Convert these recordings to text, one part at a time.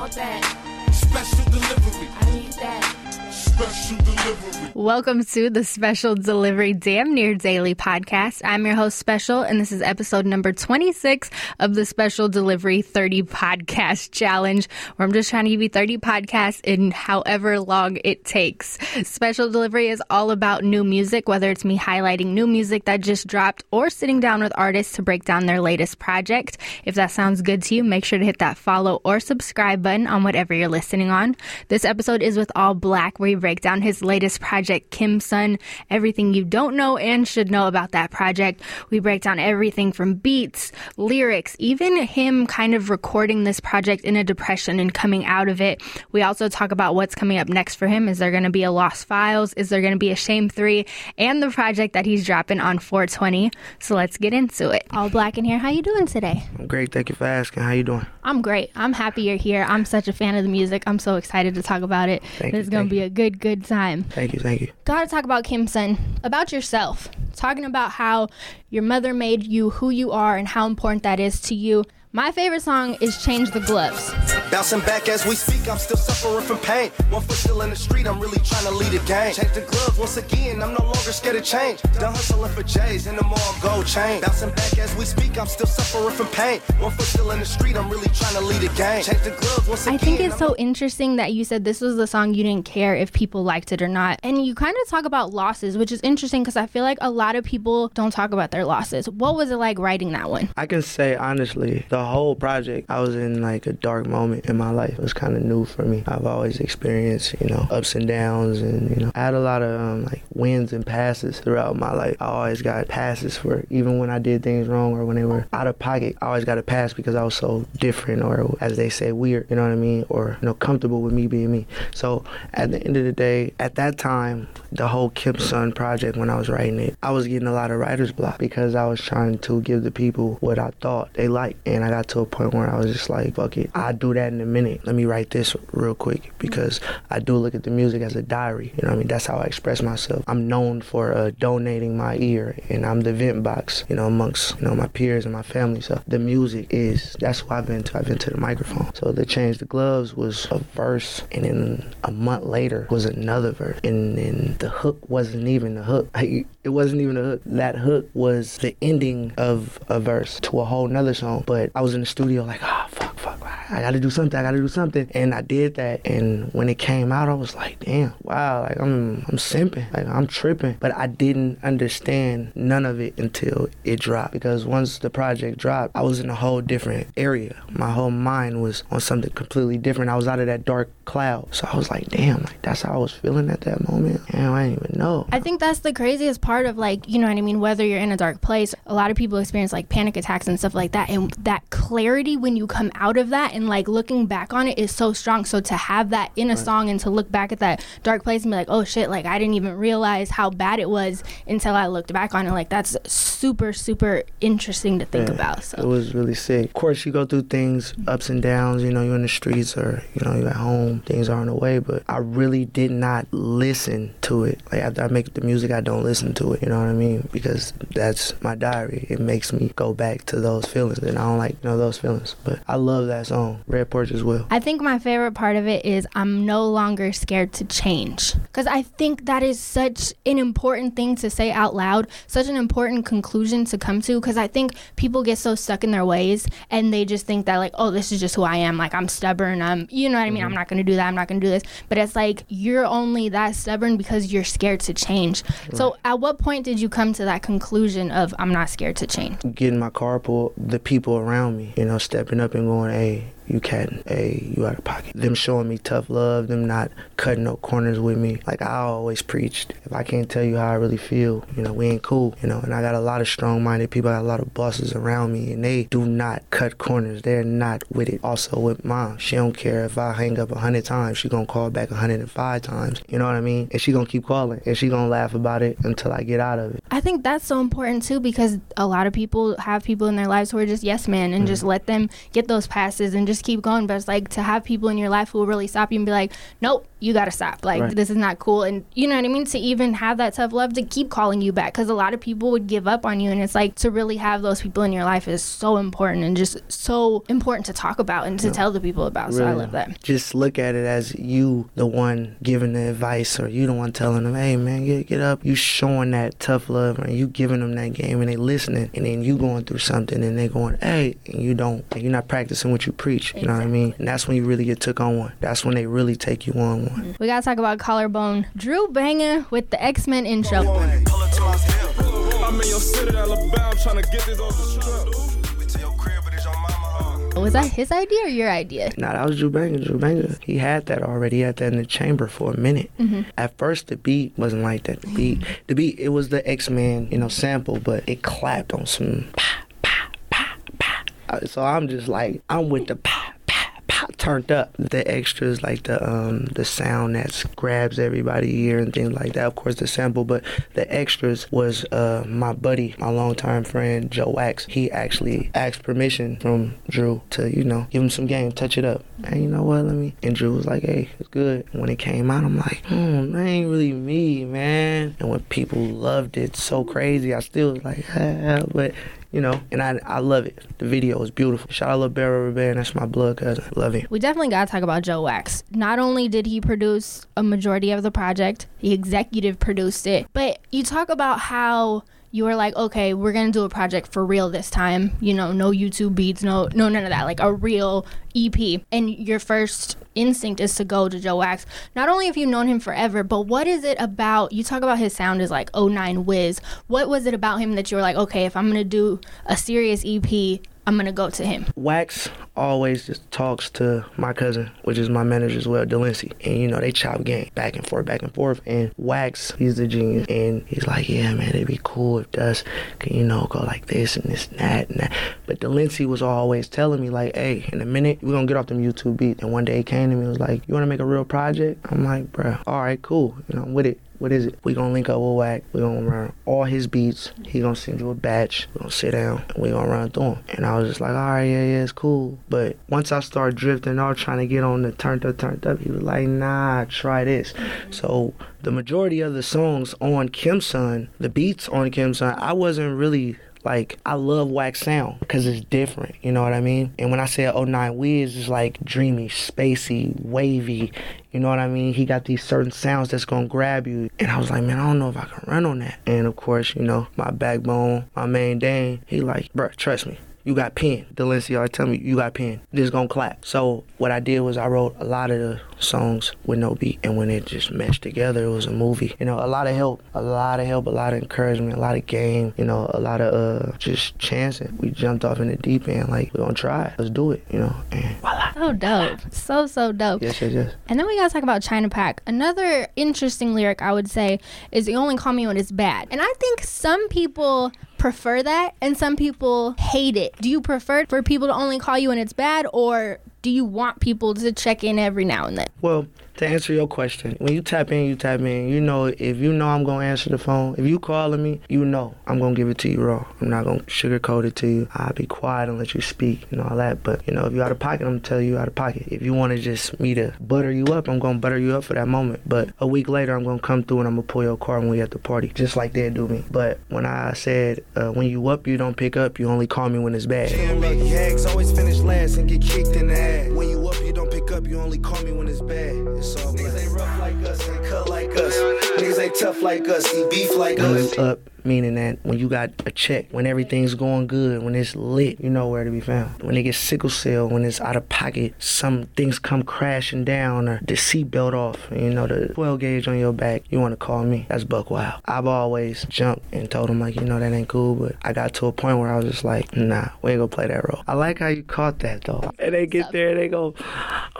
want that. Special delivery. I need that. Welcome to the Special Delivery Damn Near Daily podcast. I'm your host, Special, and this is episode number 26 of the Special Delivery 30 Podcast Challenge, where I'm just trying to give you 30 podcasts in however long it takes. Special Delivery is all about new music, whether it's me highlighting new music that just dropped or sitting down with artists to break down their latest project. If that sounds good to you, make sure to hit that follow or subscribe button on whatever you're listening on. This episode is with All Black, where we break down his latest project, Kim Sun, everything you don't know and should know about that project. We break down everything from beats, lyrics, even him kind of recording this project in a depression and coming out of it. We also talk about what's coming up next for him. Is there going to be a Lost Files? Is there going to be a Shame 3? And the project that he's dropping on 420. So let's get into it. All Black in here. How you doing today? I'm great. Thank you for asking. How you doing? I'm great. I'm happy you're here. I'm such a fan of the music. I'm so excited to talk about it. Thank this is going to be a good good time. Thank you, thank you. Gotta talk about Kim Sun, about yourself, talking about how your mother made you who you are and how important that is to you. My favorite song is Change the Gloves. Bouncing back as we speak, I'm still suffering from pain. One foot still in the street, I'm really trying to lead a game. Change the gloves once again, I'm no longer scared of change. Done hustling for J's and the more gold chain. Bouncing back as we speak, I'm still suffering from pain. One foot still in the street, I'm really trying to lead a game. Change the gloves once again. I think it's so interesting that you said this was the song you didn't care if people liked it or not. And you kind of talk about losses, which is interesting because I feel like a lot of people don't talk about their losses. What was it like writing that one? I can say honestly, the whole project I was in like a dark moment in my life. It was kind of new for me. I've always experienced, you know, ups and downs, and you know, I had a lot of um, like wins and passes throughout my life. I always got passes for even when I did things wrong or when they were out of pocket. I always got a pass because I was so different, or as they say, weird. You know what I mean? Or you know, comfortable with me being me. So at the end of the day, at that time, the whole Kim Sun project when I was writing it, I was getting a lot of writer's block because I was trying to give the people what I thought they liked, and I got to a point where I was just like, fuck it, I'll do that in a minute. Let me write this real quick because I do look at the music as a diary. You know I mean? That's how I express myself. I'm known for uh, donating my ear and I'm the vent box, you know, amongst, you know, my peers and my family. So the music is, that's who I've been to. I've been to the microphone. So the Change the Gloves was a verse and then a month later was another verse. And then the hook wasn't even the hook. it wasn't even a hook. That hook was the ending of a verse to a whole nother song. But I was in the studio like, oh, I gotta do something, I gotta do something. And I did that. And when it came out, I was like, damn, wow, like I'm I'm simping. Like I'm tripping. But I didn't understand none of it until it dropped. Because once the project dropped, I was in a whole different area. My whole mind was on something completely different. I was out of that dark cloud. So I was like, damn, like that's how I was feeling at that moment. Damn, I didn't even know. I think that's the craziest part of like, you know what I mean, whether you're in a dark place, a lot of people experience like panic attacks and stuff like that. And that clarity when you come out of that and like looking back on it is so strong. So to have that in a right. song and to look back at that dark place and be like, oh shit, like I didn't even realize how bad it was until I looked back on it. Like that's super, super interesting to think yeah, about. So it was really sick. Of course, you go through things, ups and downs. You know, you're in the streets or you know you're at home, things are on the way. But I really did not listen to it. Like after I make the music, I don't listen to it. You know what I mean? Because that's my diary. It makes me go back to those feelings, and I don't like you know those feelings. But I love that song, Red Porch, as well. I think my favorite part of it is I'm no longer scared to change, because I think that is such an important thing to say out loud, such an important conclusion to come to. Because I think people get so stuck in their ways, and they just think that like, oh, this is just who I am. Like I'm stubborn. I'm, you know what I mean? Mm-hmm. I'm not gonna do that. I'm not gonna do this. But it's like you're only that stubborn because you're scared to change. Right. So at what point did you come to that conclusion of I'm not scared to change? Getting my carpool, the people around me, you know, stepping up and going, hey, you can, hey, you out of pocket. Them showing me tough love, them not cutting no corners with me. Like I always preached, if I can't tell you how I really feel, you know, we ain't cool, you know. And I got a lot of strong-minded people, I got a lot of bosses around me, and they do not cut corners. They're not with it. Also with mom, she don't care if I hang up a hundred times, she gonna call back a hundred and five times. You know what I mean? And she gonna keep calling, and she gonna laugh about it until I get out of it. I think that's so important too because a lot of people have people in their lives who are just yes men and mm-hmm. just let them get those passes and just just keep going. But it's like to have people in your life who will really stop you and be like, nope, you got to stop. Like, Right. this is not cool. And you know what I mean? To even have that tough love to keep calling you back. Because a lot of people would give up on you. And it's like to really have those people in your life is so important and just so important to talk about and to tell the people about. So I love that. Just look at it as you, the one giving the advice, or you the one telling them, "Hey, man, get get up." You showing that tough love, and you giving them that game, and they listening, and then you going through something, and they going, "Hey," and you don't, and you're not practicing what you preach. You know what I mean? And that's when you really get took on one. That's when they really take you on one. We got to talk about Collarbone. Drew Banga with the X Men intro. Pull it to my hip. I'm in your city, Alabama, trying to get this off the truck. We to your crib, but it's your mama home. Was that his idea or your idea? Nah, that was Drew Banga. Drew Banga, he had that already. He had that in the chamber for a minute. Mm-hmm. At first, the beat wasn't like that. The beat, the beat, it was the X Men, you know, sample, but it clapped on some So I'm just like, I'm with the pa turned up. The extras, like the um the sound that grabs everybody ear and things like that. Of course, the sample, but the extras was uh my buddy, my longtime friend Joe Wax. He actually asked permission from Drew to you know give him some game, touch it up. And you know what? Let me. And Drew was like, hey, it's good. When it came out, I'm like, hmm, that ain't really me, man. And when people loved it so crazy, I still was like, ah, but you know, and I I love it. The video is beautiful. Shout out Lil Barrel Rebellion, that's my blood cousin. Love him. We definitely got to talk about Joe Wax. Not only did he produce a majority of the project, he executive produced it, but you talk about how you were like, okay, we're gonna do a project for real this time. You know, no YouTube beats, no, no, none of that. Like a real EP. And your first instinct is to go to Joe Wax. Not only have you known him forever, but what is it about? You talk about his sound is like 09 Wiz. What was it about him that you were like, okay, if I'm gonna do a serious EP, I'm gonna go to him. Wax always just talks to my cousin, which is my manager as well, Delancey. And you know, they chop game back and forth, back and forth. And Wax, he's the genius. And he's like, yeah, man, it'd be cool if Dust can, you know, go like this and this and that and that. But Delancey was always telling me, like, hey, in a minute, we're gonna get off them YouTube beats. And one day he came to me and was like, you wanna make a real project? I'm like, bruh, all right, cool. You know, I'm with it. What is it? We gonna link up with Wack. We gonna run all his beats. He gonna send you a batch. We gonna sit down we gonna run through them. And I was just like, all right, yeah, yeah, it's cool. But once I started drifting off, trying to get on the turned up, turned up, he was like, nah, try this. So the majority of the songs on Kim Son, the beats on Kim Son, I wasn't really like I love wax sound because it's different, you know what I mean? And when I say 09 Wiz, it's like dreamy, spacey, wavy, you know what I mean? He got these certain sounds that's gonna grab you. And I was like, man, I don't know if I can run on that. And of course, you know, my backbone, my main Dane, he like, bruh, trust me. You got pen. Delancey always tell me you got pen. This gonna clap. So what I did was I wrote a lot of the songs with no beat, and when it just meshed together, it was a movie. You know, a lot of help, a lot of help, a lot of encouragement, a lot of game. You know, a lot of uh just chancing. We jumped off in the deep end, like we're gonna try. Let's do it. You know, and voila. So dope. So, so dope. Yes, yes, yes. And then we gotta talk about China Pack. Another interesting lyric I would say is "You only call me when it's bad," and I think some people prefer that and some people hate it. Do you prefer for people to only call you when it's bad, or do you want people to check in every now and then? Well, to answer your question, when you tap in, you tap in. You know, if you know I'm gonna answer the phone, if you calling me, you know I'm gonna give it to you raw. I'm not gonna sugarcoat it to you. I'll be quiet and let you speak and all that. But you know, if you out of pocket, I'm gonna tell you out of pocket. If you want to just me to butter you up, I'm gonna butter you up for that moment. But a week later, I'm gonna come through and I'm gonna pull your car when we at the party, just like they do me. But when I said uh, when you up, you don't pick up. You only call me when it's bad. Always finish last and get kicked in the ass. When you up, you don't pick up, you only call me when it's bad. Ain't tough like us, eat beef like When us. it's up, meaning that when you got a check, when everything's going good, when it's lit, you know where to be found. When it gets sickle cell, when it's out of pocket, some things come crashing down or the seatbelt off, you know, the 12 gauge on your back, you want to call me. That's Buck Wild. I've always jumped and told him, like, you know, that ain't cool, but I got to a point where I was just like, nah, we ain't gonna play that role. I like how you caught that though. And they get there, they go,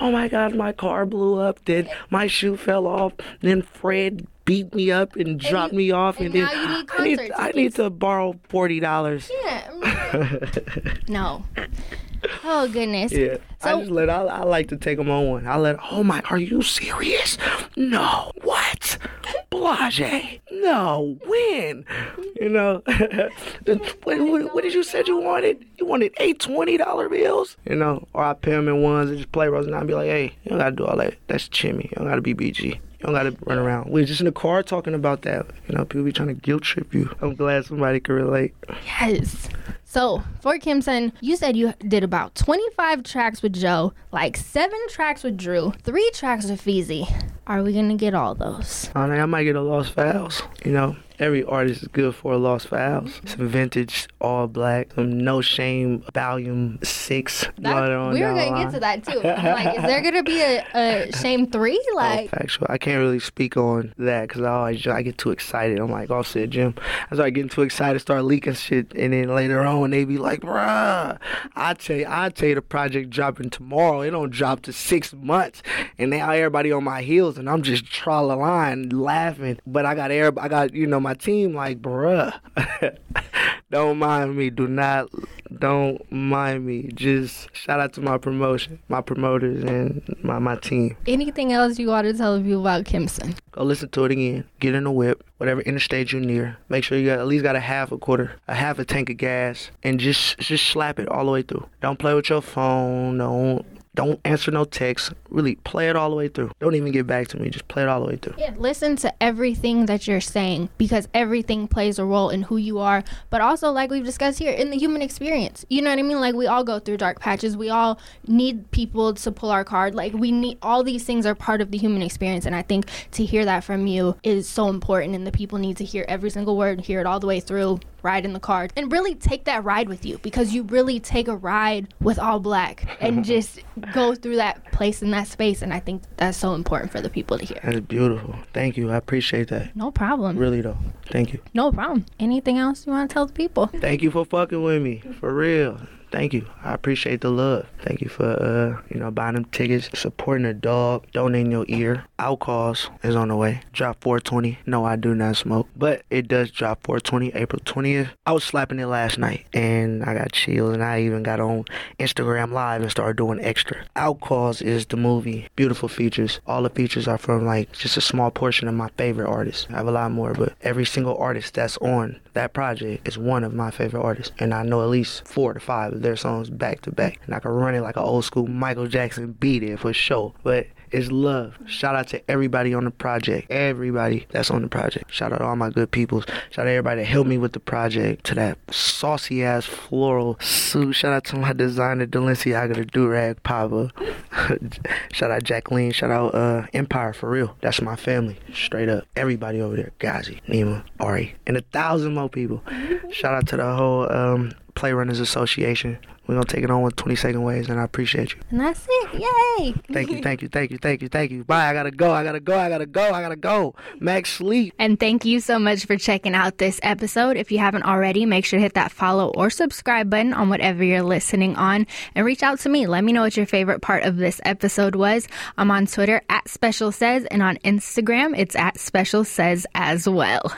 oh my God, my car blew up, then my shoe fell off, then Fred beat me up and drop you- me off, and and, then need I need I need to borrow forty dollars. Yeah. no. Oh goodness. Yeah, I So- just let I, I like to take them on one. I let oh my, are you serious? No, what? Blase. No, when? You know, what, what, what, did you said you wanted? You wanted eight twenty dollar bills? You know, or I pay them in ones and just play Rose and I be like, hey, you don't gotta do all that. That's chimmy. You don't gotta be BG. You don't gotta run around. We are just in the car talking about that. You know, people be trying to guilt trip you. I'm glad somebody could relate. Yes. So for Kimson, you said you did about 25 tracks with Joe, like seven tracks with Drew, three tracks with Feezy. Are we gonna get all those? I, I might get a Lost Files. You know, every artist is good for a Lost Files. Some vintage, all black, some No Shame, Volume Six. That, we were gonna get to that too. I'm like, is there gonna be a, a Shame Three? Oh, like, oh, factual. I can't really speak on that because I always I get too excited. I'm like, oh, offset, Jim. I start getting too excited, start leaking shit, and then later on they be like, bruh, I tell you, I tell you the project dropping tomorrow. It don't drop to six months. And now everybody on my heels and I'm just troll line laughing. But I got everybody, I got, you know, my team like, bruh. don't mind me. Do not don't mind me. Just shout out to my promotion, my promoters and my, my team. Anything else you want to tell people about Kimson? Go listen to it again. Get in the whip, whatever interstate you're near. Make sure you got at least got a half a quarter, a half a tank of gas, and just just slap it all the way through. Don't play with your phone. Don't don't answer no texts. Really play it all the way through. Don't even get back to me. Just play it all the way through. Yeah, listen to everything that you're saying because everything plays a role in who you are, but also like we've discussed here in the human experience. You know what I mean? Like we all go through dark patches. We all need people to pull our card. Like we need all these things are part of the human experience and I think to hear that from you is so important and the people need to hear every single word, hear it all the way through ride in the car and really take that ride with you because you really take a ride with all black and just go through that place and that space. And i think that's so important for the people to hear. That's beautiful. Thank you. I appreciate that. No problem. Really though. Thank you. No problem. Anything else you want to tell the people? Thank you for fucking with me. For real thank you. I appreciate the love. Thank you for uh, you know, buying them tickets, supporting the dog, donating your ear. Outcalls is on the way. Drop 420. No, I do not smoke, but it does drop 420, April 20th. I was slapping it last night, and I got chills, and I even got on Instagram Live and started doing extra. Outcalls is the movie. Beautiful features. All the features are from like just a small portion of my favorite artists. I have a lot more, but every single artist that's on that project is one of my favorite artists, and I know at least four to five their songs back to back. And I can run it like an old school Michael Jackson beat it for sure. But it's love. Shout out to everybody on the project. Everybody that's on the project. Shout out to all my good peoples. Shout out to everybody that helped me with the project. To that saucy ass floral suit. Shout out to my designer Delenciaga the Durag Papa. Shout out Jacqueline. Shout out uh, Empire for real. That's my family. Straight up. Everybody over there. Ghazi, Nima, Ari, and a thousand more people. Shout out to the whole um, Play Runners Association. We're gonna take it on with 20 second ways, and I appreciate you. And that's it. Yay! Thank you, thank you, thank you, thank you, thank you. Bye. I gotta go. I gotta go. I gotta go. I gotta go. Max sleep. And thank you so much for checking out this episode. If you haven't already, make sure to hit that follow or subscribe button on whatever you're listening on, and reach out to me. Let me know what your favorite part of this episode was. I'm on Twitter at Special Says, and on Instagram it's at Special Says as well.